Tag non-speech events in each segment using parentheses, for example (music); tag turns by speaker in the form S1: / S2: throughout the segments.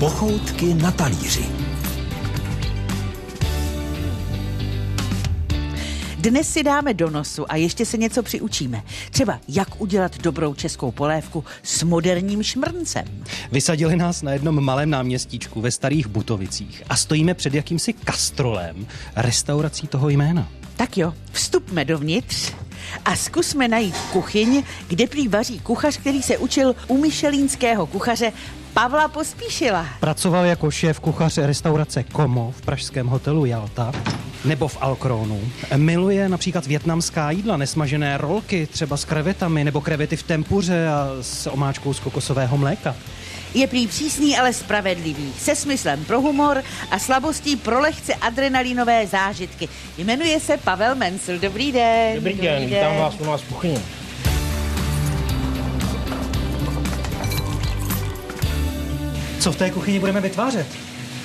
S1: Pochoutky na talíři.
S2: Dnes si dáme do nosu a ještě se něco přiučíme. Třeba jak udělat dobrou českou polévku s moderním šmrncem.
S3: Vysadili nás na jednom malém náměstíčku ve Starých Butovicích a stojíme před jakýmsi kastrolem restaurací toho jména.
S2: Tak jo, vstupme dovnitř a zkusme najít kuchyň, kde prý vaří kuchař, který se učil u myšelínského kuchaře Pavla Pospíšila.
S3: Pracoval jako šéf kuchař restaurace Komo v pražském hotelu Jalta nebo v Alkronu. Miluje například větnamská jídla, nesmažené rolky, třeba s krevetami nebo krevety v tempuře a s omáčkou z kokosového mléka.
S2: Je prý přísný, ale spravedlivý, se smyslem pro humor a slabostí pro lehce adrenalinové zážitky. Jmenuje se Pavel Mencel. Dobrý den.
S4: Dobrý den, Dobrý den. vítám vás u nás v kuchyni.
S3: Co v té kuchyni budeme vytvářet?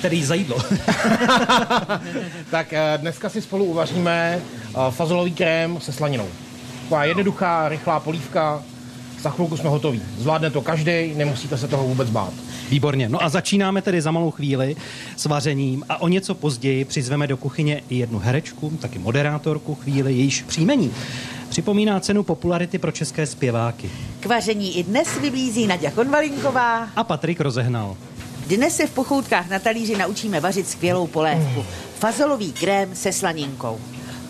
S3: Tedy za jídlo. (laughs)
S4: tak eh, dneska si spolu uvaříme eh, fazolový krém se slaninou. Taková jednoduchá, rychlá polívka, za chvilku jsme hotoví. Zvládne to každý, nemusíte se toho vůbec bát.
S3: Výborně. No a začínáme tedy za malou chvíli s vařením a o něco později přizveme do kuchyně i jednu herečku, taky moderátorku chvíli, jejíž příjmení připomíná cenu popularity pro české zpěváky.
S2: K vaření i dnes vybízí Nadia Konvalinková
S3: a Patrik Rozehnal.
S2: Dnes se v pochoutkách na talíři naučíme vařit skvělou polévku. Fazolový krém se slaninkou.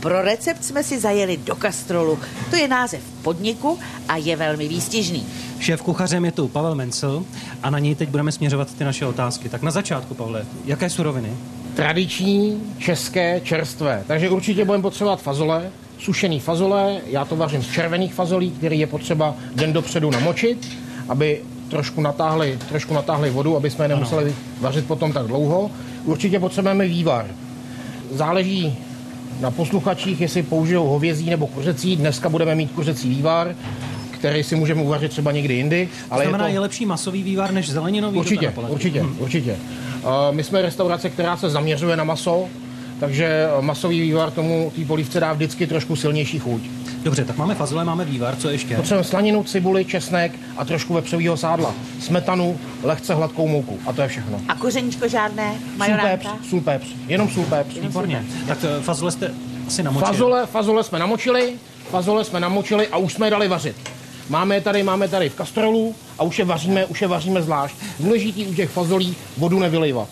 S2: Pro recept jsme si zajeli do Kastrolu. To je název podniku a je velmi výstižný.
S3: Šéf kuchařem je tu Pavel Mencel a na něj teď budeme směřovat ty naše otázky. Tak na začátku, Pavle, jaké suroviny?
S4: Tradiční, české, čerstvé. Takže určitě budeme potřebovat fazole, sušený fazole. Já to vařím z červených fazolí, který je potřeba den dopředu namočit, aby trošku natáhli, trošku natáhli vodu, aby jsme je nemuseli ano. vařit potom tak dlouho. Určitě potřebujeme vývar. Záleží na posluchačích, jestli použijou hovězí nebo kuřecí. Dneska budeme mít kuřecí vývar, který si můžeme uvařit třeba někdy jindy.
S3: Ale to znamená, je, to... je lepší masový vývar než zeleninový?
S4: Určitě, určitě, hmm. určitě. Uh, my jsme restaurace, která se zaměřuje na maso, takže masový vývar tomu té polívce dá vždycky trošku silnější chuť.
S3: Dobře, tak máme fazole, máme vývar, co ještě?
S4: Potřebujeme slaninu, cibuli, česnek a trošku vepřového sádla. Smetanu, lehce hladkou mouku a to je všechno.
S2: A kořeničko žádné? Majoránka?
S4: Sůl pepř, sůl pepř, jenom sůl pepř.
S3: Výborně. Tak eh, fazole jste asi namočili?
S4: Fazole, fazole jsme namočili, fazole jsme namočili a už jsme je dali vařit. Máme je tady, máme tady v kastrolu a už je vaříme, už je vaříme zvlášť. Důležitý u těch fazolí vodu nevylivat.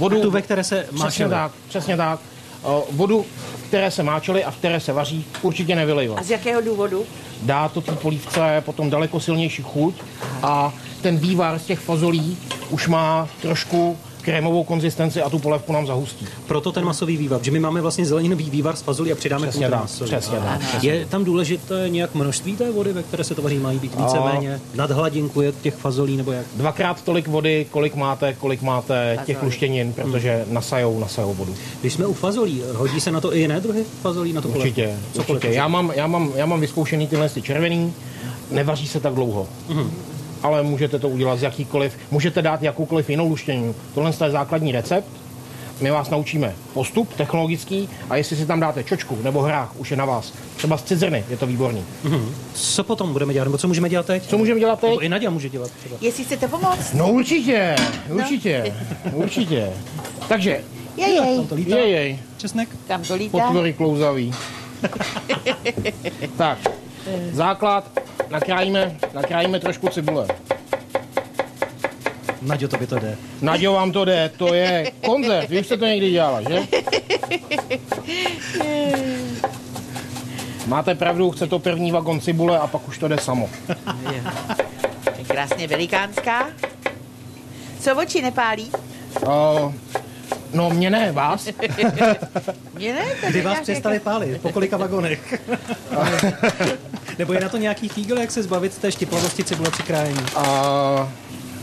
S3: Vodu, tu, ve které se máčili.
S4: Přesně tak, přesně tak. Uh, vodu, které se máčely a v které se vaří, určitě nevylivat.
S2: A z jakého důvodu?
S4: Dá to té polívce potom daleko silnější chuť a ten vývar z těch fazolí už má trošku krémovou konzistenci a tu polévku nám zahustí.
S3: Proto ten masový vývar, že my máme vlastně zeleninový vývar z fazolí a přidáme
S4: přesně tak, masový. Přesně tak.
S3: Je tam důležité nějak množství té vody, ve které se to vaří, mají být víceméně nad hladinku je těch fazolí nebo jak?
S4: Dvakrát tolik vody, kolik máte, kolik máte tak těch luštěnin, protože hmm. nasajou, nasajou vodu.
S3: Když jsme u fazolí, hodí se na to i jiné druhy fazolí? Na to
S4: určitě, určitě. Já mám, já, mám, já mám vyzkoušený tyhle červený, nevaří se tak dlouho. Mm ale můžete to udělat z jakýkoliv, můžete dát jakoukoliv jinou luštěninu. Tohle je základní recept. My vás naučíme postup technologický a jestli si tam dáte čočku nebo hrách, už je na vás. Třeba z cizrny je to výborný. Mm-hmm.
S3: Co potom budeme dělat? Nebo co můžeme dělat teď?
S4: Co můžeme dělat teď? Nebo
S3: i Nadia může dělat
S2: třeba. Jestli chcete pomoct?
S4: No určitě, určitě, no. určitě. Takže,
S2: jej, jej.
S4: jej, jej.
S3: Česnek?
S2: Kam to lítá?
S4: Potvory klouzavý. (laughs) tak, základ nakrájíme, nakrájíme trošku cibule.
S3: Naďo, to by to jde.
S4: Naďo, vám to jde, to je koncert. Vy už jste to někdy dělala, že? Máte pravdu, chce to první vagon cibule a pak už to jde samo.
S2: Je krásně velikánská. Co oči nepálí?
S4: Uh, no, mě ne, vás.
S2: mě ne?
S3: Kdy vás přestali pálit? Po kolika vagonech? (laughs) Nebo je na to nějaký fígl, jak se zbavit té štiplavosti cibule při krájení?
S4: Uh,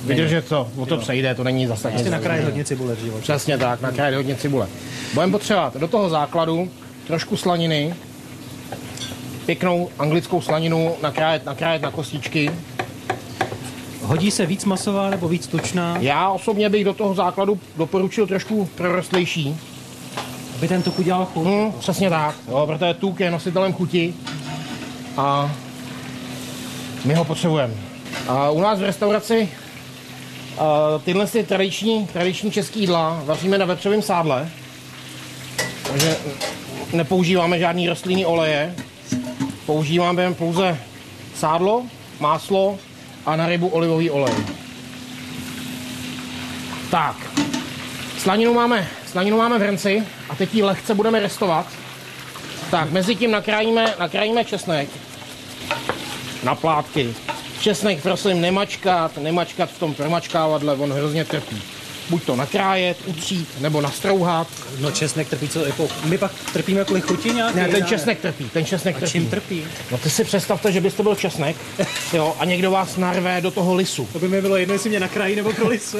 S4: Vydržet co, o to přejde, to není zase
S3: Ještě nakrájet hodně cibule v životě.
S4: Přesně tak, nakrájet hodně cibule. Budeme potřebovat do toho základu trošku slaniny, pěknou anglickou slaninu, nakrájet, nakrájet na kostičky.
S3: Hodí se víc masová nebo víc tučná?
S4: Já osobně bych do toho základu doporučil trošku prorostlejší.
S3: Aby ten tuk udělal chuť?
S4: Hmm, přesně tak, jo, protože tuk je nositelem chuti a my ho potřebujeme. A u nás v restauraci Uh, tyhle si tradiční, tradiční český jídla vaříme na vepřovém sádle, takže nepoužíváme žádný rostlinný oleje, používáme pouze sádlo, máslo a na rybu olivový olej. Tak, slaninu máme, slaninu máme v hrnci a teď ji lehce budeme restovat. Tak, mezi tím nakrájíme, nakrájíme česnek na plátky. Česnek prosím nemačkat, nemačkat v tom promačkávadle, on hrozně trpí. Buď to nakrájet, utřít, nebo nastrouhat.
S3: No česnek trpí, co jako, my pak trpíme kvůli chuti nějak?
S4: Ne, ten česnek trpí, ten česnek
S3: A
S4: trpí.
S3: čím trpí?
S4: No ty si představte, že byste byl česnek, jo, a někdo vás narve do toho lisu.
S3: To by mi bylo jedno, jestli mě nakrájí nebo pro lisu.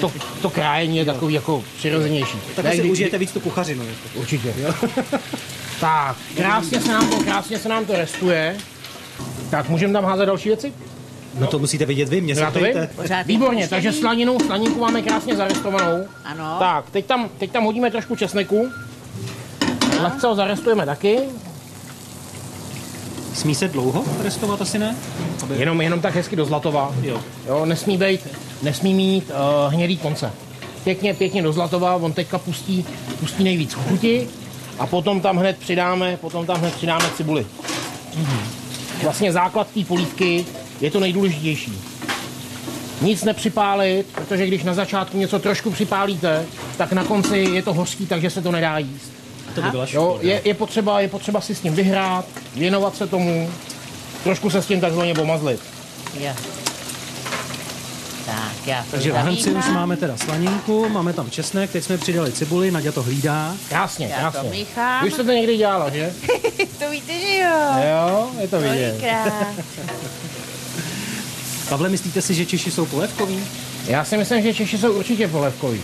S4: To, to krájení je takový jako přirozenější.
S3: tak
S4: Ne,
S3: asi
S4: kdy-
S3: užijete víc tu kuchařinu. Jako.
S4: Určitě. tak, krásně se, nám to, krásně se nám to restuje. Tak, můžeme tam házet další věci?
S3: No to musíte vidět vy, mě
S4: Já to vím.
S2: Pořád
S4: Výborně, takže slaninu, slaninku máme krásně zarestovanou.
S2: Ano.
S4: Tak, teď tam, teď tam hodíme trošku česneku. Lehce ho zarestujeme taky.
S3: Smí se dlouho restovat, asi ne?
S4: Jenom, jenom tak hezky do zlatova.
S3: Jo.
S4: Jo, nesmí být, nesmí mít uh, hnědý konce. Pěkně, pěkně do zlatova, on teďka pustí, pustí nejvíc chuti a potom tam hned přidáme, potom tam hned přidáme cibuli. Vlastně základ té polívky je to nejdůležitější. Nic nepřipálit, protože když na začátku něco trošku připálíte, tak na konci je to hořký, takže se to nedá jíst.
S3: To by byla
S4: Jo,
S3: škoda.
S4: je, je, potřeba, je potřeba si s tím vyhrát, věnovat se tomu, trošku se s tím takzvaně pomazlit.
S2: Jo. Tak, já to
S3: Takže v hrnci už máme teda slaninku, máme tam česnek, teď jsme přidali cibuli, Nadia to hlídá.
S4: Krásně,
S2: Já to
S4: krásně.
S2: míchám.
S4: Vy už jste to někdy dělala, že? (laughs)
S2: to víte, že jo.
S4: Jo, je to vidět.
S2: Kolikrát. (laughs)
S3: Pavle, myslíte si, že Češi jsou polévkoví?
S4: Já si myslím, že Češi jsou určitě polévkoví.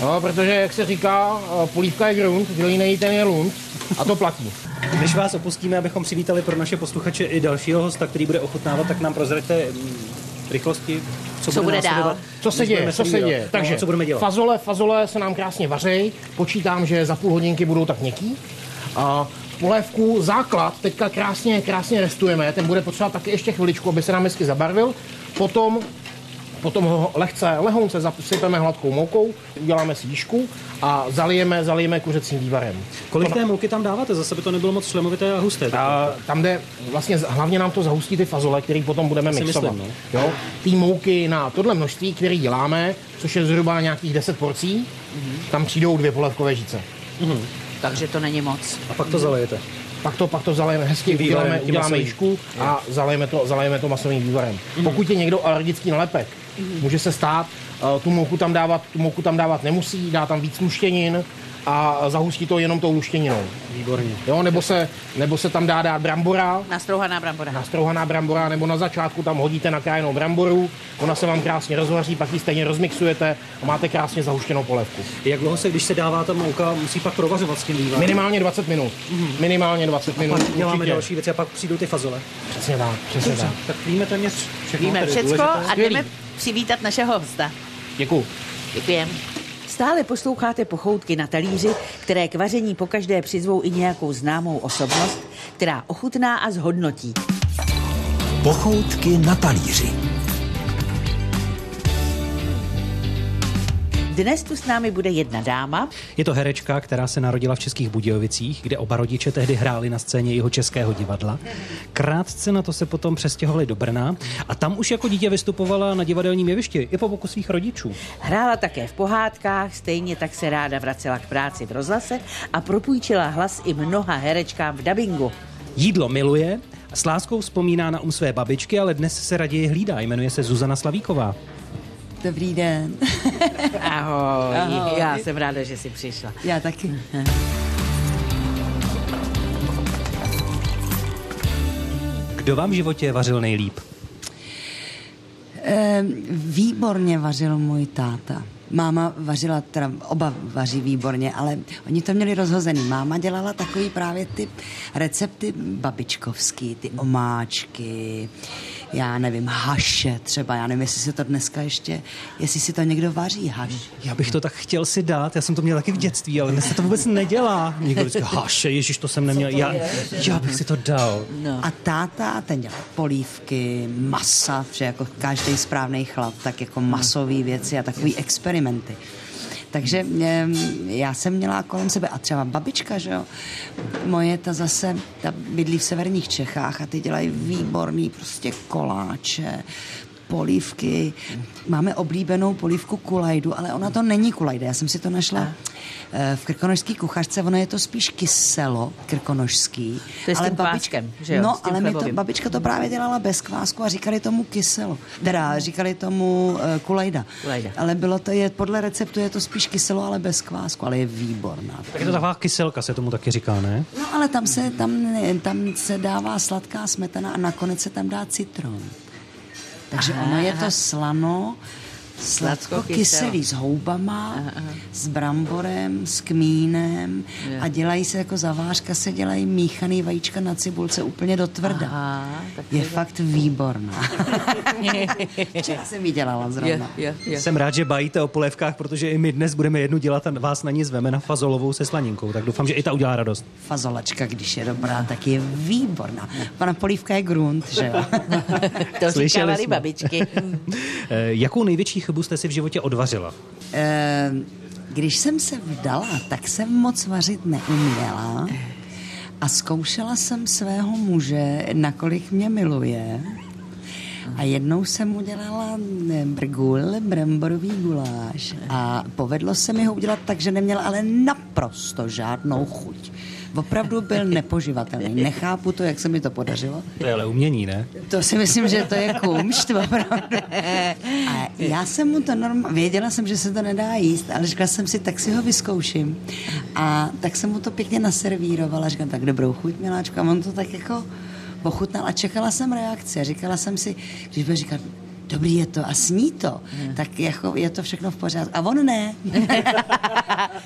S4: No, protože, jak se říká, eh, polívka je grunt, kdo ji nejí, ten je lund. A to platí. (laughs)
S3: Než vás opustíme, abychom přivítali pro naše posluchače i dalšího hosta, který bude ochutnávat, tak nám prozraďte mm, rychlosti, co,
S2: Co bude
S3: následovat,
S2: dál?
S4: Co se děje, co se děje. Takže
S3: no, co budeme dělat?
S4: Fazole, fazole se nám krásně vařejí. Počítám, že za půl hodinky budou tak měkký. A polévku, základ, teďka krásně, krásně restujeme. Ten bude potřebovat taky ještě chviličku, aby se nám hezky zabarvil. Potom Potom ho lehce, lehonce zasypeme hladkou moukou, uděláme si jížku a zalijeme, zalijeme kuřecím vývarem.
S3: Kolik té mouky tam dáváte? Zase by to nebylo moc šlemovité a husté.
S4: A tam jde, vlastně hlavně nám to zahustí ty fazole, který potom budeme mixovat.
S3: myslím,
S4: jo? Ty mouky na tohle množství, který děláme, což je zhruba nějakých 10 porcí, tam přijdou dvě polévkové žíce.
S2: Takže to není moc.
S3: A pak to zalejete.
S4: Pak to, pak to zalejeme. Hezky,
S3: vývarem,
S4: uděláme,
S3: tím
S4: uděláme a zalejeme to, zalejeme to masovým vývarem. Pokud je někdo alergický na lepek, může se stát, eh, tu mouku tam dávat, tu mouku tam dávat nemusí, dá tam víc luštěnin a zahustí to jenom tou luštěninou.
S3: Výborně.
S4: Jo, nebo, se, nebo se tam dá dát brambora,
S2: Nastrouhaná brambora.
S4: nastrouhaná brambora, nebo na začátku tam hodíte nakrájenou bramboru, ona se vám krásně rozvaří, pak ji stejně rozmixujete a máte krásně zahuštěnou polévku.
S3: Jak dlouho se, když se dává ta mouka, musí pak provařovat s tím vývarem?
S4: Minimálně 20 minut. Minimálně 20 minut.
S3: Pak děláme
S4: určitě.
S3: další věci a pak přijdou ty fazole.
S4: Přesně tak, přesně tak.
S3: Tak víme téměř všechno.
S2: Víme všecko
S3: důležité.
S2: a jdeme přivítat našeho hosta.
S4: Děkuju.
S2: Děkujeme. Stále posloucháte pochoutky na talíři, které k vaření pokaždé přizvou i nějakou známou osobnost, která ochutná a zhodnotí.
S1: Pochoutky na talíři.
S2: Dnes tu s námi bude jedna dáma,
S3: Je to herečka, která se narodila v Českých Budějovicích, kde oba rodiče tehdy hráli na scéně jeho českého divadla. Krátce na to se potom přestěhovali do Brna a tam už jako dítě vystupovala na divadelním jevišti i po boku svých rodičů.
S2: hrála také v pohádkách, stejně tak se ráda vracela k práci v rozhlase a propůjčila hlas i mnoha herečkám v dabingu.
S3: Jídlo miluje, s láskou vzpomíná na um své babičky, ale dnes se raději hlídá. Jmenuje se Zuzana Slavíková.
S5: Dobrý den. (laughs)
S2: Ahoj,
S5: Ahoj.
S2: já jsem ráda, že jsi přišla.
S5: Já taky.
S3: Kdo vám v životě vařil nejlíp?
S5: Ehm, výborně vařil můj táta. Máma vařila, teda oba vaří výborně, ale oni to měli rozhozený. Máma dělala takový právě ty recepty babičkovský, ty omáčky, já nevím, haše třeba, já nevím, jestli si to dneska ještě, jestli si to někdo vaří, haš.
S3: Já bych to tak chtěl si dát, já jsem to měl taky v dětství, ale dnes se to vůbec nedělá. Někdo říká, haše, ježiš, to jsem neměl, já, já bych si to dal.
S5: A táta, ten dělal polívky, masa, že jako každý správný chlap, tak jako masové věci a takový experimenty. Takže já jsem měla kolem sebe, a třeba babička, že jo, moje ta zase, ta bydlí v severních Čechách a ty dělají výborný prostě koláče, polívky. Máme oblíbenou polívku kulajdu, ale ona to není kulajda. Já jsem si to našla eh, v krkonožské kuchařce, ono je to spíš kyselo krkonožský.
S2: To je s
S5: ale
S2: tím kváskem, že jo,
S5: No,
S2: s tím
S5: ale mi to, babička to právě dělala bez kvásku a říkali tomu kyselo. Teda říkali tomu uh, kulajda.
S2: Kulajda.
S5: Ale bylo to, je, podle receptu je to spíš kyselo, ale bez kvásku, ale je výborná.
S3: Tak je to taková kyselka, se tomu taky říká, ne?
S5: No ale tam se, tam, tam se dává sladká smetana a nakonec se tam dá citron. Takže
S2: Aha,
S5: ono je to slano, sladko kyselý s houbama, s bramborem, s kmínem a dělají se jako zavářka, se dělají míchaný vajíčka na cibulce úplně do tvrda.
S2: Aha,
S5: Je fakt výborná. (laughs) Včera jsem ji dělala zrovna.
S2: jo, jo.
S3: Jsem rád, že bajíte o polévkách, protože i my dnes budeme jednu dělat a vás na ní zveme na fazolovou se slaninkou. Tak doufám, že i ta udělá radost.
S5: Fazolačka, když je dobrá, tak je výborná. Pana polívka je grunt, že jo? (laughs)
S2: To
S3: Slyšeli
S2: babičky. (laughs)
S3: Eh, jakou největší chybu jste si v životě odvařila?
S5: Eh, Když jsem se vdala, tak jsem moc vařit neuměla a zkoušela jsem svého muže, nakolik mě miluje. A jednou jsem udělala brgul, bramborový guláš a povedlo se mi ho udělat tak, že neměl ale naprosto žádnou chuť. Opravdu byl (laughs) nepoživatelný. Nechápu to, jak se mi to podařilo.
S3: To je ale umění, ne?
S5: To si myslím, že to je kumšt, opravdu. A já jsem mu to normálně, věděla jsem, že se to nedá jíst, ale říkala jsem si, tak si ho vyzkouším. A tak jsem mu to pěkně naservírovala, říkám, tak dobrou chuť, miláčku. A on to tak jako pochutnal a čekala jsem reakci. A říkala jsem si, když bude říkat, dobrý je to a sní to, tak jako je to všechno v pořádku. A on ne. (laughs)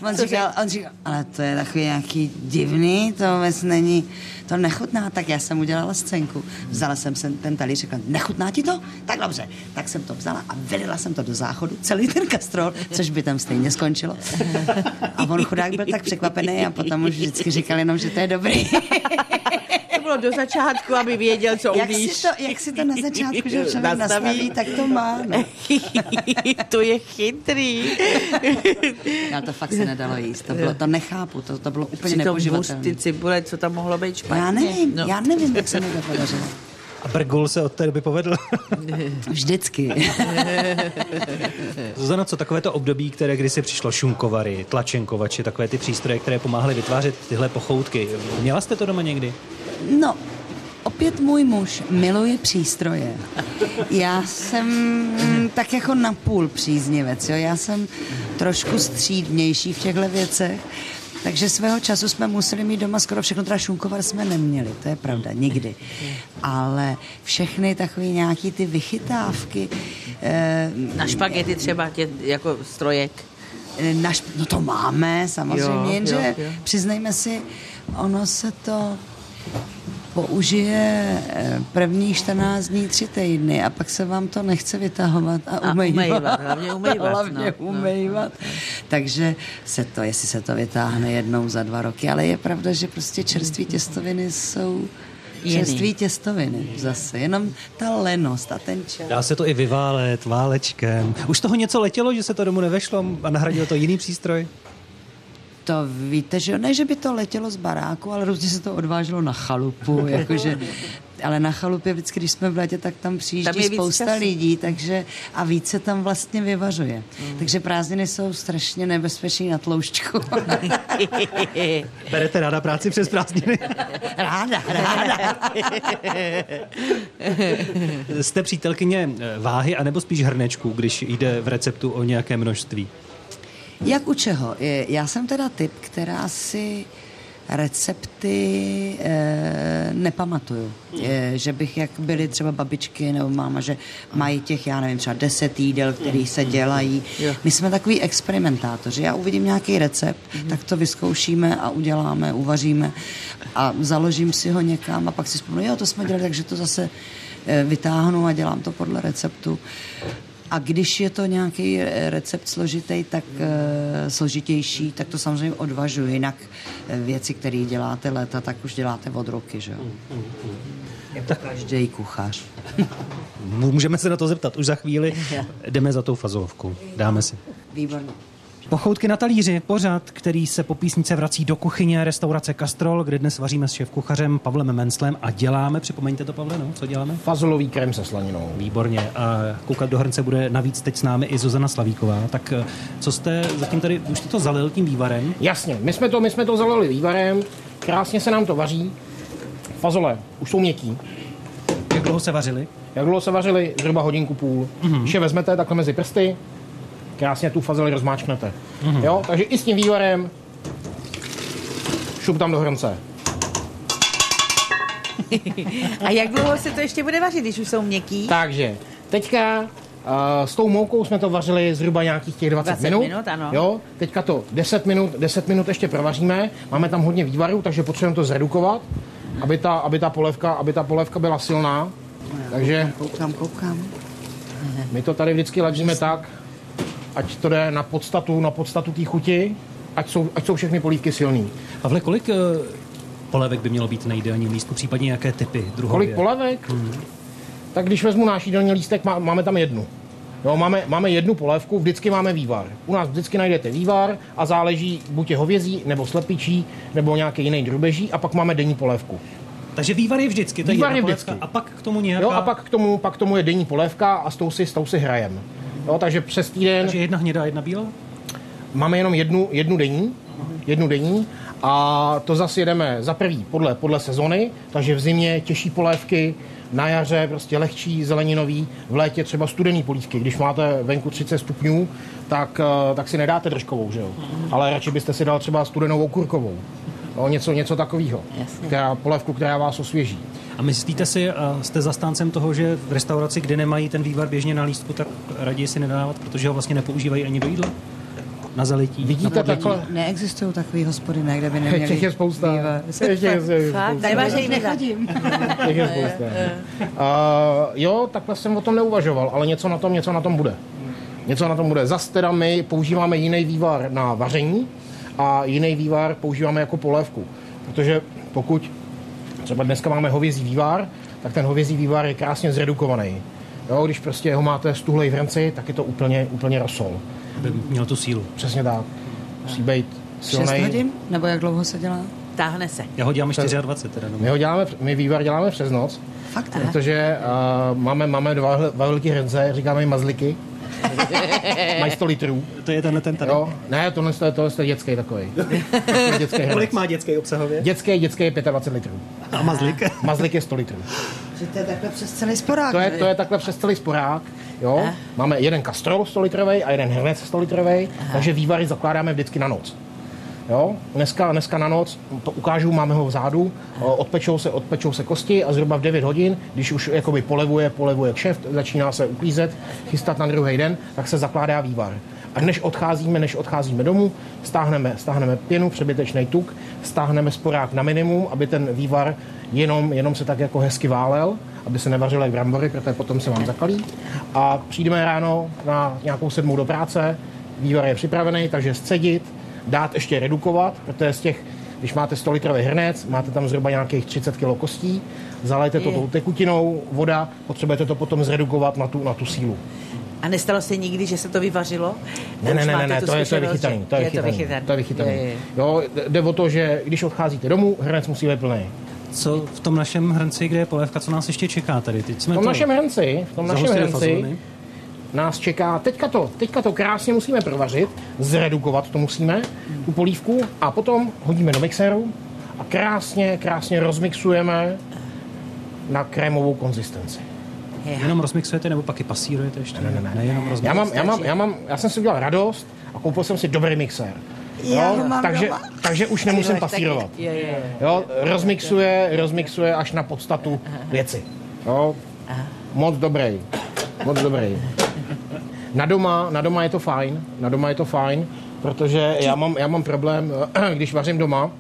S5: on, říkal, on říkal, ale to je takový nějaký divný, to vůbec není, to nechutná, tak já jsem udělala scénku. Vzala jsem sem ten talíř, řekla, nechutná ti to? Tak dobře. Tak jsem to vzala a vylila jsem to do záchodu, celý ten kastrol, což by tam stejně skončilo. A on chudák byl tak překvapený a potom už vždycky říkal jenom, že to je dobrý.
S2: To bylo do začátku, aby věděl, co
S5: jak,
S2: umíš.
S5: si to, jak si to na začátku, že člověk
S2: Nastaví.
S5: nastaví, tak to má. No. (laughs)
S2: to je chytrý. (laughs)
S5: Já to fakt se nedalo jíst. To, bylo, to nechápu, to, to bylo úplně nepoživatelné.
S2: ty cibule, co tam mohlo být špatně.
S5: Já nevím,
S2: No.
S5: já nevím, jak se mi to podařilo.
S3: A Brgul se od té doby povedl. (laughs)
S5: Vždycky.
S3: Zuzana, co takové to období, které kdysi přišlo šunkovary, tlačenkovači, takové ty přístroje, které pomáhaly vytvářet tyhle pochoutky. Měla jste to doma někdy?
S5: No, opět můj muž miluje přístroje. Já jsem mm, tak jako napůl příznivec, jo. Já jsem trošku střídnější v těchto věcech. Takže svého času jsme museli mít doma skoro všechno, teda šunkovar jsme neměli, to je pravda, nikdy. Ale všechny takové nějaký ty vychytávky, eh,
S2: Na špagety třeba tě, jako strojek.
S5: Naš, no to máme, samozřejmě,
S2: Jo,
S5: jenže
S2: jo, jo.
S5: přiznejme si, ono se to použije eh, první 14 dní, tři týdny a pak se vám to nechce vytahovat a,
S2: A
S5: umývat.
S2: umývat, hlavně (laughs) umývat,
S5: hlavně
S2: no, no,
S5: umývat. Takže se to, jestli se to vytáhne jednou za dva roky, ale je pravda, že prostě čerství těstoviny jsou čerství těstoviny zase, jenom ta lenost a ten čas.
S3: Dá se to i vyválet válečkem. Už toho něco letělo, že se to domů nevešlo a nahradil to jiný přístroj?
S5: To víte, že ne, že by to letělo z baráku, ale různě se to odváželo na chalupu, (laughs) jakože, ale na chalupě vždycky, když jsme v létě, tak tam přijíždí
S2: Tam
S5: spousta
S2: času.
S5: lidí, takže a víc se tam vlastně vyvařuje.
S2: Mm.
S5: Takže prázdniny jsou strašně nebezpečný na tloušťku. (laughs)
S3: Berete ráda práci přes prázdniny? (laughs)
S5: ráda, ráda.
S3: Jste přítelkyně eh, váhy anebo spíš hrnečků, když jde v receptu o nějaké množství?
S5: Jak u čeho? Já jsem teda typ, která si recepty e, nepamatuju. E, že bych, jak byly třeba babičky nebo máma, že mají těch, já nevím, třeba deset jídel, který se dělají. My jsme takový experimentátoři. Já uvidím nějaký recept, tak to vyzkoušíme a uděláme, uvaříme a založím si ho někam a pak si vzpomenu, jo, to jsme dělali, takže to zase eh, vytáhnu a dělám to podle receptu. A když je to nějaký eh, recept složitý, tak uh, složitější, tak to samozřejmě odvažuji. Jinak eh, věci, které děláte léta, tak už děláte od roky, že jo? Jako každý kuchař.
S3: Můžeme se na to zeptat už za chvíli. (laughs) Jdeme za tou fazolovkou. Dáme si.
S5: Výborně.
S3: Pochoutky na talíři, pořad, který se po písnice vrací do kuchyně restaurace Kastrol, kde dnes vaříme s šéf-kuchařem Pavlem Menslem a děláme, připomeňte to Pavle, no, co děláme?
S4: Fazolový krém se slaninou.
S3: Výborně. A koukat do hrnce bude navíc teď s námi i Zuzana Slavíková. Tak eh, co jste zatím tady, už jste to zalil tím vývarem?
S4: Jasně, my jsme to, my jsme to zalili vývarem, krásně se nám to vaří. Fazole už jsou měkký.
S3: Jak dlouho se vařili?
S4: Jak dlouho se vařili? Zhruba hodinku půl. Mm-hmm. Když je vezmete takhle mezi prsty, krásně tu fazoli rozmáčknete. Mm-hmm. Jo, takže i s tím vývarem šup tam do hrnce. (laughs)
S2: A jak dlouho se to ještě bude vařit, když už jsou měkký?
S4: Takže teďka uh, s tou moukou jsme to vařili zhruba nějakých těch 20,
S2: 20
S4: minut.
S2: minut, ano.
S4: Jo, teďka to 10 minut, 10 minut ještě provaříme. Máme tam hodně vývarů, takže potřebujeme to zredukovat, aby ta, aby ta polévka, aby ta polévka byla silná. Takže
S5: Koukám, koukám.
S4: my to tady vždycky ladíme tak, ať to jde na podstatu, na podstatu té chuti, ať jsou, ať jsou všechny polívky silný.
S3: Pavle, kolik eh, polévek by mělo být na jídelním lístku, případně jaké typy druhově?
S4: Kolik polévek? Hmm. Tak když vezmu náš jídelní lístek, má, máme tam jednu. Jo, máme, máme jednu polévku, vždycky máme vývar. U nás vždycky najdete vývar a záleží buď je hovězí, nebo slepičí, nebo nějaký jiný drubeží a pak máme denní polévku.
S3: Takže vývar je vždycky, to
S4: Vývar je
S3: polévka,
S4: vždycky.
S3: a pak k tomu nějaká...
S4: Jo, a pak k tomu, pak k tomu je denní polévka a s tou si, s tou si hrajem. Jo, takže přes týden
S3: Takže jedna hnědá, jedna bílá?
S4: máme jenom jednu, jednu denní, jednu denní a to zase jedeme za prvý podle, podle sezony, takže v zimě těžší polévky, na jaře prostě lehčí zeleninový, v létě třeba studený polívky. Když máte venku 30 stupňů, tak, eh, tak si nedáte držkovou, že jo? Ale radši byste si dal třeba studenou okurkovou. No, něco, něco takového. Která, polévku, která vás osvěží.
S3: A myslíte si, a jste zastáncem toho, že v restauraci, kde nemají ten vývar běžně na lístku, tak raději si nedávat, protože ho vlastně nepoužívají ani do jídla? Na zalití?
S4: Vidíte takhle?
S5: Neexistují takové hospody, ne, kde by neměli (laughs)
S4: Těch je spousta. (laughs) Těch je, spousta.
S2: Nevařej, nechodím.
S4: Těch je spousta. Uh, jo, takhle jsem o tom neuvažoval, ale něco na tom, něco na tom bude. Něco na tom bude. Zas teda my používáme jiný vývar na vaření a jiný vývar používáme jako polévku. Protože pokud třeba dneska máme hovězí vývar, tak ten hovězí vývar je krásně zredukovaný. Jo, když prostě ho máte stuhlej v hrnci, tak je to úplně, úplně rosol.
S3: Aby měl tu sílu.
S4: Přesně tak. Musí být
S5: 6
S4: silný.
S5: hodin? Nebo jak dlouho se dělá?
S2: Táhne se.
S3: Já ho dělám 24 teda. No.
S4: My ho děláme, my vývar děláme přes noc,
S5: Fakt,
S4: protože uh, máme, máme dva, dva velké hrnce, říkáme jim mazliky. (laughs) Mají 100 litrů.
S3: To je tenhle ten tady.
S4: Jo? Ne, tohle je, tohle je dětský takový. dětský. (laughs)
S3: Kolik má dětský obsahově?
S4: Dětský, dětský je 25 litrů.
S3: A mazlik? (laughs)
S4: Mazlik je 100 litrů.
S5: Že to je takhle přes celý sporák.
S4: To je, to je takhle přes celý sporák. Jo? Máme jeden kastrol 100 litrový a jeden hrnec 100 litrový, takže vývary zakládáme vždycky na noc. Jo? Dneska, dneska na noc, to ukážu, máme ho vzadu, o, odpečou se, odpečou se kosti a zhruba v 9 hodin, když už jakoby polevuje, polevuje kšeft, začíná se uklízet, chystat na druhý den, tak se zakládá vývar. A než odcházíme, než odcházíme domů, stáhneme, stáhneme pěnu, přebytečný tuk, stáhneme sporák na minimum, aby ten vývar jenom, jenom se tak jako hezky válel, aby se nevařil jak brambory, protože potom se vám zakalí. A přijdeme ráno na nějakou sedmou do práce, vývar je připravený, takže scedit, dát ještě redukovat, protože z těch, když máte 100 litrový hrnec, máte tam zhruba nějakých 30 kg kostí, zalejte to tou tekutinou, voda, potřebujete to potom zredukovat na tu, na tu sílu.
S2: A nestalo se nikdy, že se to vyvařilo?
S4: Ne, ne, ne, ne, ne to, je, to je vychytaný. To je,
S2: je to
S4: vychytaný.
S2: vychytaný.
S4: To je vychytaný.
S2: Je, je.
S4: Jo, jde o to, že když odcházíte domů, hrnec musí být plný.
S3: Co v tom našem hrnci, kde je polévka, co nás ještě čeká tady? Teď jsme
S4: V tom
S3: to
S4: našem hrnci, v tom našem hrnci. Nás čeká, teďka to, teďka to krásně musíme provařit, zredukovat to musíme, tu polívku, a potom hodíme do mixéru a krásně, krásně rozmixujeme na krémovou konzistenci.
S3: Jenom rozmixujete nebo pak i pasírujete ještě? Ne, ne, ne. ne jenom
S4: Já, mám, já, mám, já, mám, já jsem si udělal radost a koupil jsem si dobrý mixér.
S5: Já mám
S4: takže,
S5: doma.
S4: takže už nemusím pasírovat.
S2: Je, je, je.
S4: Jo, rozmixuje, rozmixuje až na podstatu věci. Jo, moc dobrý, moc dobrý. Na doma, na doma je to fajn, na doma je to fajn, protože já mám, já mám problém, (clears throat) když vařím doma,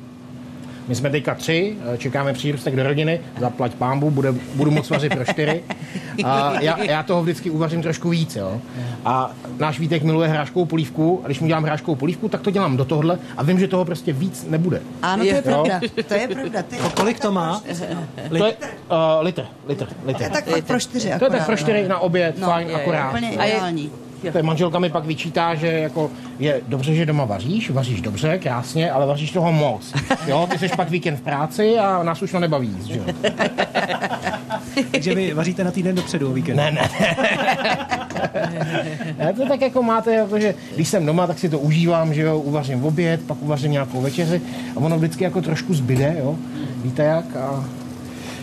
S4: My jsme teďka tři, eh, čekáme přírůstek do rodiny, zaplať pámbu, bude, budu moc vařit pro čtyři. (laughs) A já, já toho vždycky uvařím trošku víc, jo. A náš Vítek miluje hráškovou polívku, a když mu dělám hráškovou polívku, tak to dělám do tohle a vím, že toho prostě víc nebude.
S5: Ano, to je
S2: Jo.
S5: pravda. To je pravda. Ty.
S3: Kolik to má? (laughs)
S4: To je uh, litr, litr, litr.
S5: Tak pak pro čtyři
S4: To je
S5: akorát.
S4: tak pro čtyři na oběd,
S5: No,
S4: fajn,
S5: je, je,
S4: akorát.
S5: Úplně
S2: A je-
S5: ideální.
S4: Je manželka mi pak vyčítá, že jako je dobře, že doma vaříš, vaříš dobře, krásně, ale vaříš toho moc. Jo, ty jsi pak víkend v práci a nás už to nebaví že jo?
S3: Takže vy vaříte na týden dopředu o víkend.
S4: Ne, ne. (laughs) ne to tak jako máte, jako, že když jsem doma, tak si to užívám, že jo, uvařím oběd, pak uvařím nějakou večeři a ono vždycky jako trošku zbyde, jo. Víte jak? A...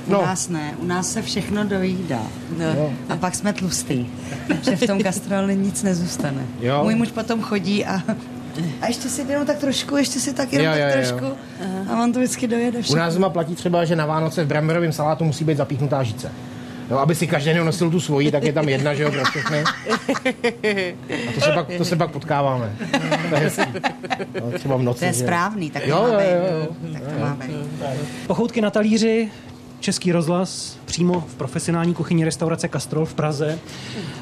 S5: U
S4: No,
S5: nás ne, u nás se všechno dojídá.
S2: No.
S5: A pak jsme tlustý, že v tom gastroli nic nezůstane.
S4: Jo.
S5: Můj muž potom chodí a, a ještě si jenom tak trošku, ještě si tak jenom
S4: Jo,
S5: tak
S4: jo, jo.
S5: trošku. A on to vždycky dojede
S4: u
S5: všechno.
S4: nás doma platí třeba, že na Vánoce v bramborovém salátu musí být zapíchnutá žice. Jo, aby si každý nosil tu svoji, tak je tam jedna, že jo, pro všechny. A to se pak, to se pak potkáváme. To je hezký. No, třeba v noci.
S5: To je
S4: jo.
S5: správný, tak to
S4: Jo,
S5: má
S4: jo,
S5: být.
S4: jo, jo.
S5: Tak to má být.
S3: Pochoutky na talíři, Český rozhlas, přímo v profesionální kuchyni restaurace Castrol v Praze.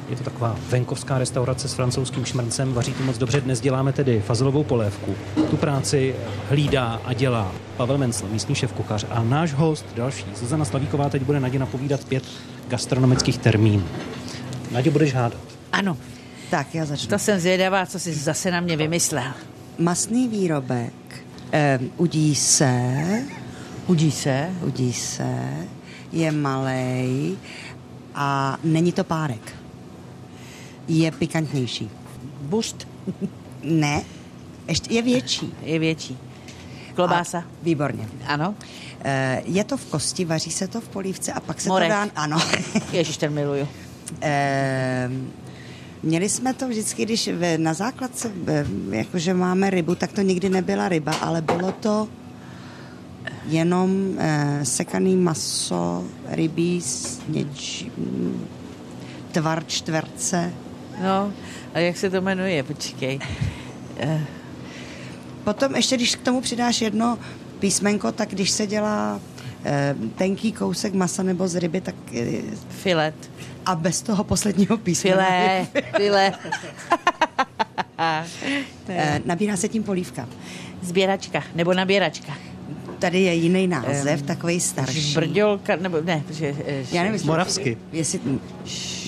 S3: Je to taková venkovská restaurace s francouzským šmrncem, vaří to moc dobře. Dnes děláme tedy fazelovou polévku. Tu práci hlídá a dělá Pavel Mencl, místní šéf kuchař. A náš host další, Zuzana Slavíková, teď bude Nadě napovídat pět gastronomických termínů. Nadě, budeš hádat.
S2: Ano,
S5: Tak, já začnu.
S2: to jsem zvědavá, co jsi zase na mě vymyslel.
S5: Masný výrobek eh, udí se,
S2: Udí se.
S5: udí se, je malej a není to párek. Je pikantnější.
S2: Bust (laughs)
S5: Ne, ještě je větší.
S2: je větší. Klobása.
S5: A, výborně.
S2: Ano.
S5: Eh, Je to v kosti, vaří se to v polívce a pak se
S2: Morek.
S5: to dá... Ano. (laughs)
S2: Ježiš, ten miluju.
S5: Eh, Měli jsme to vždycky, když na základce, jakože máme rybu, tak to nikdy nebyla ryba, ale bylo to jenom eh, sekaný maso, rybí s něčím, tvar čtverce.
S2: No, a jak se to jmenuje? Počkej. Eh,
S5: Potom ještě, když k tomu přidáš jedno písmenko, tak když se dělá eh, tenký kousek masa nebo z ryby, tak eh,
S2: Filet.
S5: a bez toho posledního písmena.
S2: Filé. Filé. (laughs)
S5: Eh, nabírá se tím polívka.
S2: Zběračka. Nebo naběračka.
S5: Tady je jiný název, takový starší.
S2: Brďolka, nebo ne, protože... eh,
S5: Já nevím, jestli-
S3: Moravsky.
S5: Jestli,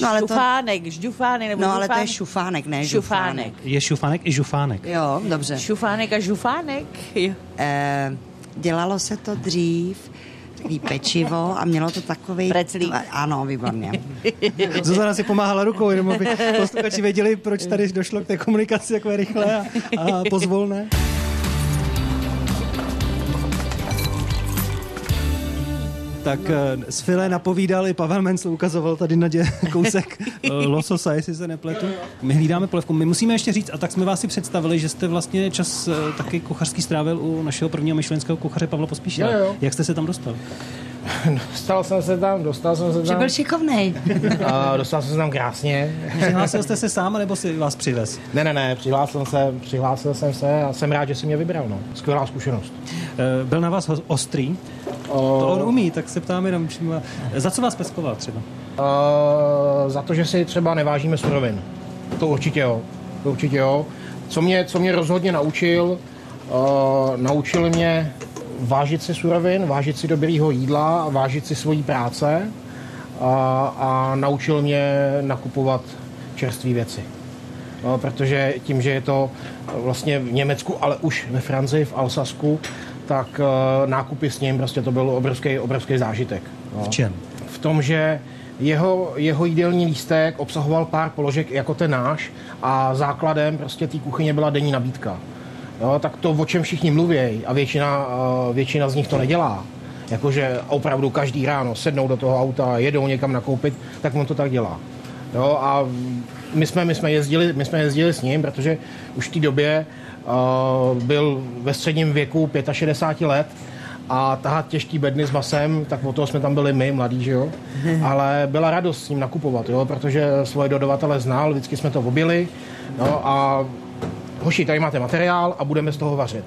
S5: no ale to,
S2: šufánek, žďufánek, nebo
S5: no ale to je šufánek, ne
S2: Šufánek.
S5: žufánek.
S3: Je šufánek i žufánek.
S5: Jo, dobře.
S2: Šufánek a žufánek. Jo.
S5: Eh, dělalo se to dřív, takový pečivo a mělo to takový...
S2: Preclík.
S5: Ano, výborně. (laughs)
S3: Zuzana si pomáhala rukou, jenom aby posluchači věděli, proč tady došlo k té komunikaci takové rychle a, a pozvolné. Tak eh, z filé napovídal i Pavel Mencl, ukazoval tady na dě (laughs) kousek eh, lososa, jestli se nepletu. My hlídáme polevku. My musíme ještě říct, a tak jsme vás si představili, že jste vlastně čas eh, taky kuchařský strávil u našeho prvního myšlenského kuchaře Pavla Pospíšila.
S4: Jo, jo.
S3: Jak jste se tam dostal?
S4: Dostal jsem se tam, dostal jsem se
S5: Že
S4: tam.
S5: byl šikovnej.
S4: A dostal jsem se tam krásně.
S3: Přihlásil jste se sám, nebo si vás přivez?
S4: Ne, ne, ne, přihlásil, se, přihlásil jsem se a jsem rád, že si mě vybral. No. Skvělá zkušenost.
S3: Byl na vás ostrý? To on umí, tak se ptám jenom přímo. Za co vás peskoval třeba?
S4: Uh, za to, že si třeba nevážíme surovin. To určitě jo. To určitě jo. Co mě, co mě rozhodně naučil, uh, naučil mě vážit si surovin, vážit si dobrýho jídla, vážit si svojí práce a, a naučil mě nakupovat čerstvé věci. No, protože tím, že je to vlastně v Německu, ale už ve Francii, v Alsasku, tak uh, nákupy s ním prostě to byl obrovský, obrovský zážitek. No
S3: V čem?
S4: v tom, že jeho, jeho jídelní lístek obsahoval pár položek jako ten náš a základem prostě té kuchyně byla denní nabídka. Jo, tak to, o čem všichni mluví a většina, eh, většina z nich to nedělá, jakože opravdu každý ráno sednou do toho auta jedou někam nakoupit, tak on to tak dělá. Jo, a my jsme, my, jsme jezdili, my jsme jezdili s ním, protože už v té době byl ve středním věku 65 let a tahat těžký bedny s masem, tak o toho jsme tam byli my, mladí, že jo. (laughs) Ale byla radost s ním nakupovat, jo, protože svoje dodavatele znal, vždycky jsme to objeli, no a hoši, tady máte materiál a budeme z toho vařit.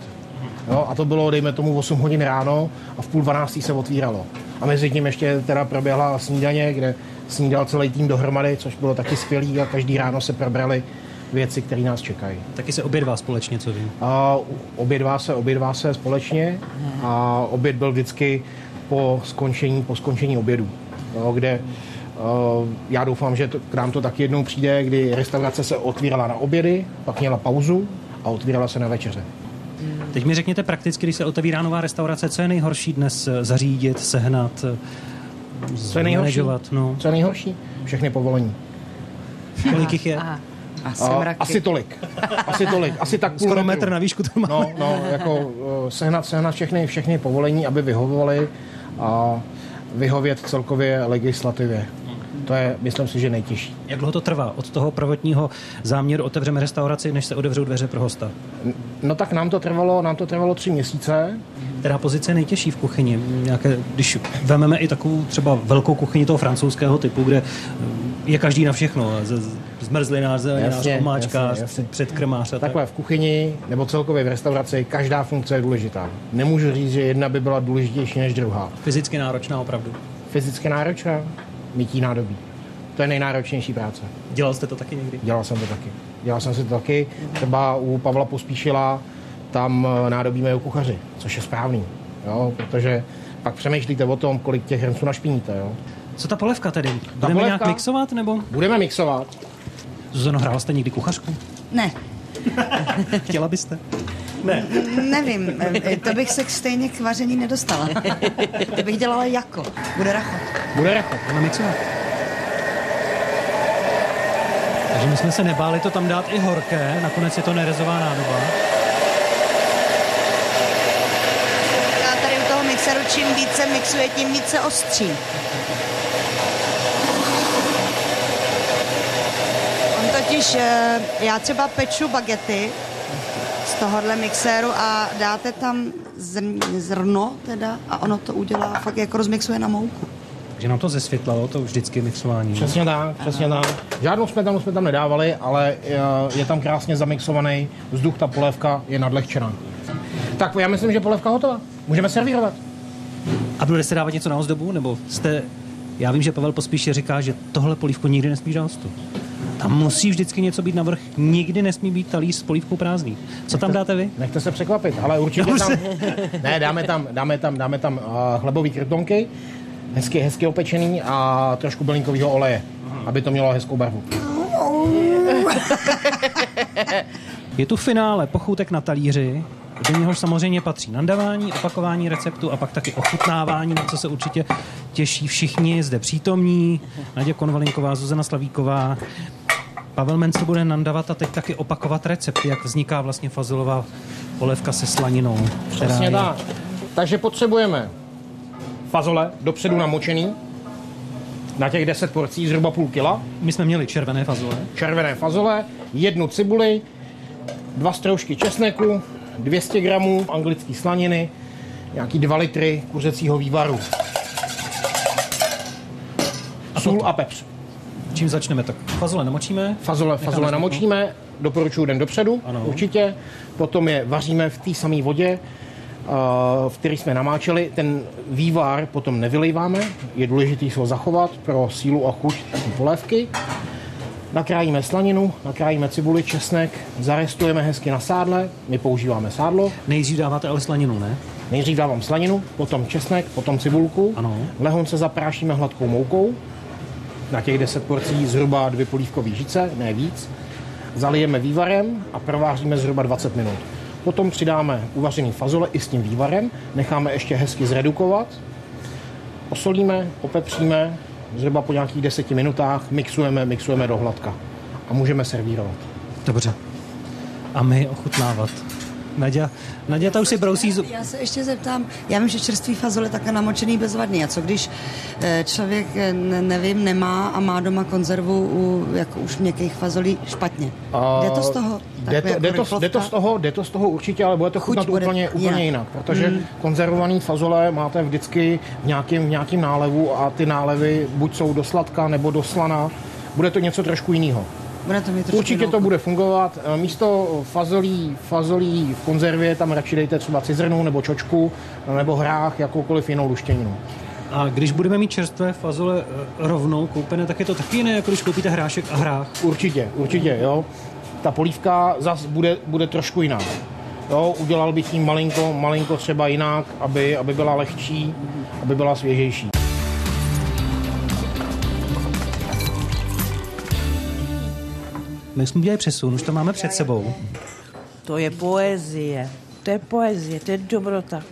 S4: Jo, a to bylo, dejme tomu, 8 hodin ráno a v půl 12 se otvíralo. A mezi tím ještě teda proběhla snídaně, kde snídal celý tým dohromady, což bylo taky skvělý a každý ráno se probrali věci, které nás čekají.
S3: Taky se obědvá společně, co vím.
S4: A obědvá se, obědvá se společně a oběd byl vždycky po skončení, po skončení obědu, jo, kde uh, já doufám, že to, k nám to taky jednou přijde, kdy restaurace se otvírala na obědy, pak měla pauzu a otvírala se na večeře.
S3: Teď mi řekněte prakticky, když se otevírá nová restaurace, co je nejhorší dnes eh, zařídit, sehnat, eh,
S4: Co je nejhorší?
S3: No.
S4: Co je nejhorší? Všechny povolení.
S3: Kolik jich je?
S2: Aha.
S5: Asi
S4: A,
S5: mraky.
S4: asi tolik. Asi tolik. Asi tak půl
S3: Skoro
S4: metru.
S3: metr na výšku to má.
S4: No, no, jako uh, sehnat, sehnat všechny, všechny povolení, aby vyhovovaly a vyhovět celkově legislativě. To je, myslím si, že nejtěžší.
S3: Jak dlouho to trvá od toho prvotního záměru otevřeme restauraci, než se otevřou dveře pro hosta?
S4: No tak nám to trvalo, nám to trvalo tři měsíce.
S3: Která pozice je nejtěžší v kuchyni? Nějaké, když vezmeme i takovou třeba velkou kuchyni toho francouzského typu, kde je každý na všechno. Zmrzlinář, zeleninář, omáčkář, předkrmář tak.
S4: Takhle v kuchyni nebo celkově v restauraci každá funkce je důležitá. Nemůžu říct, že jedna by byla důležitější než druhá.
S3: Fyzicky náročná opravdu.
S4: Fyzicky náročná, mytí nádobí. To je nejnáročnější práce.
S3: Dělal jste to taky někdy?
S4: Dělal jsem to taky. Dělal jsem si to taky. Třeba u Pavla Pospíšila tam eh, nádobíme u kuchaři, což je správný. Jo? Protože pak přemýšlíte o tom, kolik těch hrnců našpiníte. Jo?
S3: Co ta polevka tedy? Budeme
S4: polevka?
S3: nějak mixovat nebo?
S4: Budeme mixovat.
S3: Zuzano, hrála jste někdy kuchařku?
S5: Ne, (laughs)
S3: Chtěla byste?
S5: nevím, eh, to bych se stejně k vaření nedostala. To bych dělala jako. Bude rachot.
S4: Bude rachot.
S3: Budeme mixovat. Takže my jsme se nebáli to tam dát i horké, nakonec je to nerezová nádoba.
S5: Já tady u toho mixeru čím více mixuje, tím více ostří. On totiž, eh, já třeba peču bagety z tohohle mixéru a dáte tam zrn, zrno teda a ono to udělá, fakt jako rozmixuje na mouku.
S3: Takže nám to zesvětlalo, to vždycky mixování.
S4: Přesně tak, přesně tak. Žádnou smetanu jsme tam nedávali, ale eh, je tam krásně zamixovaný vzduch, ta polévka je nadlehčená. Tak já myslím, že polévka hotová. Můžeme servírovat.
S3: A bude se dávat něco na ozdobu, nebo jste... Já vím, že Pavel Pospíše říká, že tohle polívku nikdy nesmí dát hostu. Tam musí vždycky něco být navrch, nikdy nesmí být talíř s polívkou prázdný. Co tam dáte vy?
S4: Nechte se překvapit, ale určitě tam... (laughs) Ne, dáme tam, dáme tam, dáme tam uh, chlebový krytonky, hezky, hezky opečený a trošku bylinkového oleje, aby to mělo hezkou barvu.
S3: Je tu finále pochoutek na talíři, do něhož samozřejmě patří nandavání, opakování receptu a pak taky ochutnávání, na co se určitě těší všichni zde přítomní. Nadě Konvalinková, Zuzana Slavíková, Pavel Mencel bude nandavat a teď taky opakovat recept, jak vzniká vlastně fazolová polévka se slaninou.
S4: Přesně
S3: je-
S4: tak. Takže potřebujeme fazole dopředu namočený, na těch 10 porcí zhruba půl kila,
S3: My jsme měli červené fazole.
S4: červené fazole, jednu cibuli, dva stroužky česneku, 200 gramů anglické slaniny, nějaký 2 litry kuřecího vývaru. Sůl a pepř.
S3: Čím začneme? Tak fazole namočíme.
S4: Fazole, fazole namočíme, doporučuji den dopředu,
S3: Ano.
S4: určitě. Potom je vaříme v té samé vodě, v které jsme namáčeli. Ten vývar potom nevylejváme, je důležité ho zachovat pro sílu a chuť polévky. Nakrájíme slaninu, nakrájíme cibuli, česnek, zarestujeme hezky na sádle, my používáme sádlo.
S3: Nejdřív dáváte ale slaninu, ne?
S4: Nejdřív dávám slaninu, potom česnek, potom cibulku.
S3: Ano.
S4: Lehonce zaprášíme hladkou moukou. Na těch 10 porcí zhruba dvě polívkové žice, ne víc. Zalijeme vývarem a prováříme zhruba 20 minut. Potom přidáme uvařený fazole i s tím vývarem, necháme ještě hezky zredukovat. Osolíme, opepříme, zhruba po nějakých 10 minutách mixujeme, mixujeme do hladka. A můžeme servírovat.
S3: Dobře. A my ochutnávat. Nadia, Nadia ta už si brousí zub.
S5: Já se ještě zeptám, já vím, že čerstvý fazol je také namočený bezvadný. A co když eh, člověk, eh, ne, nevím, nemá a má doma konzervu u jako už měkkých fazolí špatně? Jde to z toho?
S4: Jde to,
S5: jako
S4: jde, to,
S5: rychlovka?
S4: jde, to z toho, jde to z toho určitě, ale bude to
S5: Chuť
S4: chutnat
S5: bude
S4: úplně, úplně
S5: jinak.
S4: jinak. Protože mm. konzervovaný fazole máte vždycky v nějakém, v nějakém nálevu a ty nálevy buď jsou do sladka nebo do slana. Bude to něco trošku jiného.
S5: Bude to mít
S4: Určitě to bude fungovat. E, Místo fazolí, fazolí v konzervě tam radši dejte třeba cizrnu nebo čočku nebo hrách, jakoukoliv jinou luštěninu.
S3: A když budeme mít čerstvé fazole eh, rovnou koupené, tak je to taky jiné, jako když koupíte hrášek a hrách.
S4: Určitě, určitě, jo. Ta polívka zas bude, bude trošku jiná. Jo, udělal bych jí malinko, malinko třeba jinak, aby, aby byla lehčí, aby byla svěžejší.
S3: My jsme udělali přesun, už to máme před sebou.
S2: To je poezie. To je poezie, to je dobrota.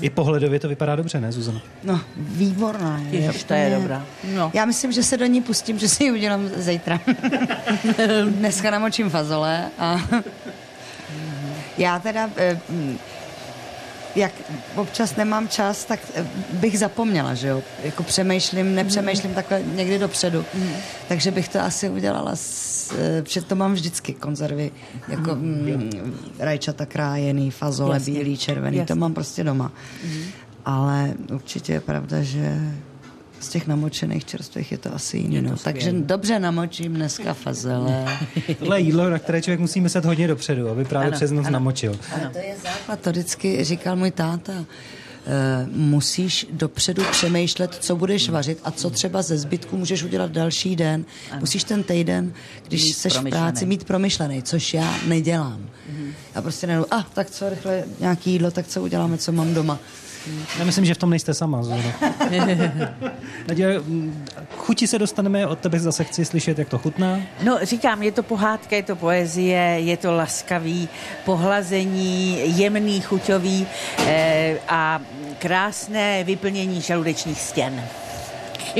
S3: I pohledově to vypadá dobře, ne, Zuzana?
S5: No, výborná. je
S2: Ježiš, to je dobrá. No.
S5: Já myslím, že se do ní pustím, že si ji udělám zítra. (laughs) Dneska namočím fazole a já teda, eh, jak občas nemám čas, tak eh, bych zapomněla, že jo? Jako přemýšlím, nepřemýšlím takhle někdy dopředu. Takže bych to asi udělala, s, eh, to mám vždycky konzervy, jako mm, rajčata krájený, fazole,
S2: Jasně.
S5: bílý, červený, to
S2: Jasně.
S5: mám prostě doma. Ale určitě je pravda, že z těch namočených čerstvých je to asi jiný. No. Takže dobře namočím dneska fazole. (laughs)
S3: Tohle je jídlo, na které člověk musí myslet hodně dopředu, aby právě
S2: Ano,
S3: přes noc
S2: ano.
S3: namočil.
S5: Ale to je základ, to vždycky říkal můj táta. Uh, musíš dopředu přemýšlet, co budeš vařit a co třeba ze zbytku můžeš udělat další den. Musíš ten týden, když
S2: Mít
S5: seš v práci, mít promyšlený, což já nedělám. Já prostě nejdu, a ah, tak co rychle nějaký jídlo, tak co uděláme, co mám doma.
S3: Já myslím, že v tom nejste sama, k (laughs) chuti se dostaneme, od tebe zase chci slyšet, jak to chutná.
S2: No, říkám, je to pohádka, je to poezie, je to laskavý pohlazení, jemný, chuťový eh, a krásné vyplnění žaludečních stěn.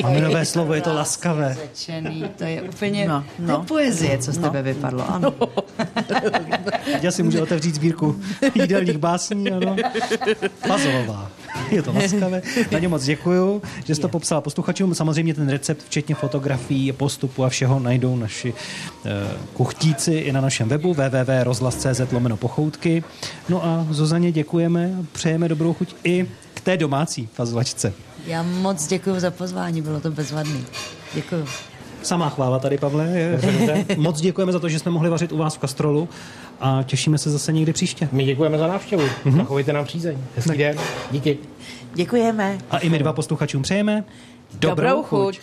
S3: Máme nové slovo, je to laskavé.
S5: Řečený, to je úplně
S2: No,
S5: no,
S2: no.
S5: no. poezie, co z tebe vypadlo. Ano.
S3: Naděja si může otevřít sbírku jídelních básní, ano. Fazolová. Je to laskavé. Naděja, moc děkuju, že jsi to popsala posluchačům. Samozřejmě ten recept, včetně fotografií, postupu a všeho, najdou naši eh, kuchtíci i na našem webu www.rozhlas.cz lomeno pochoutky. No a Zuzaně děkujeme a přejeme dobrou chuť i té domácí fazolačce.
S5: Já moc děkuji za pozvání, bylo to bezvadný. Děkuji.
S3: Samá chvála tady, Pavle. Je, moc děkujeme za to, že jsme mohli vařit u vás v Kastrolu a těšíme se zase někdy příště.
S4: My děkujeme za návštěvu. Mm-hmm. Zachovejte nám přízeň. Hezký den. Díky.
S2: Děkujeme.
S3: A i my dva posluchačům přejeme
S2: Dobrou chuť.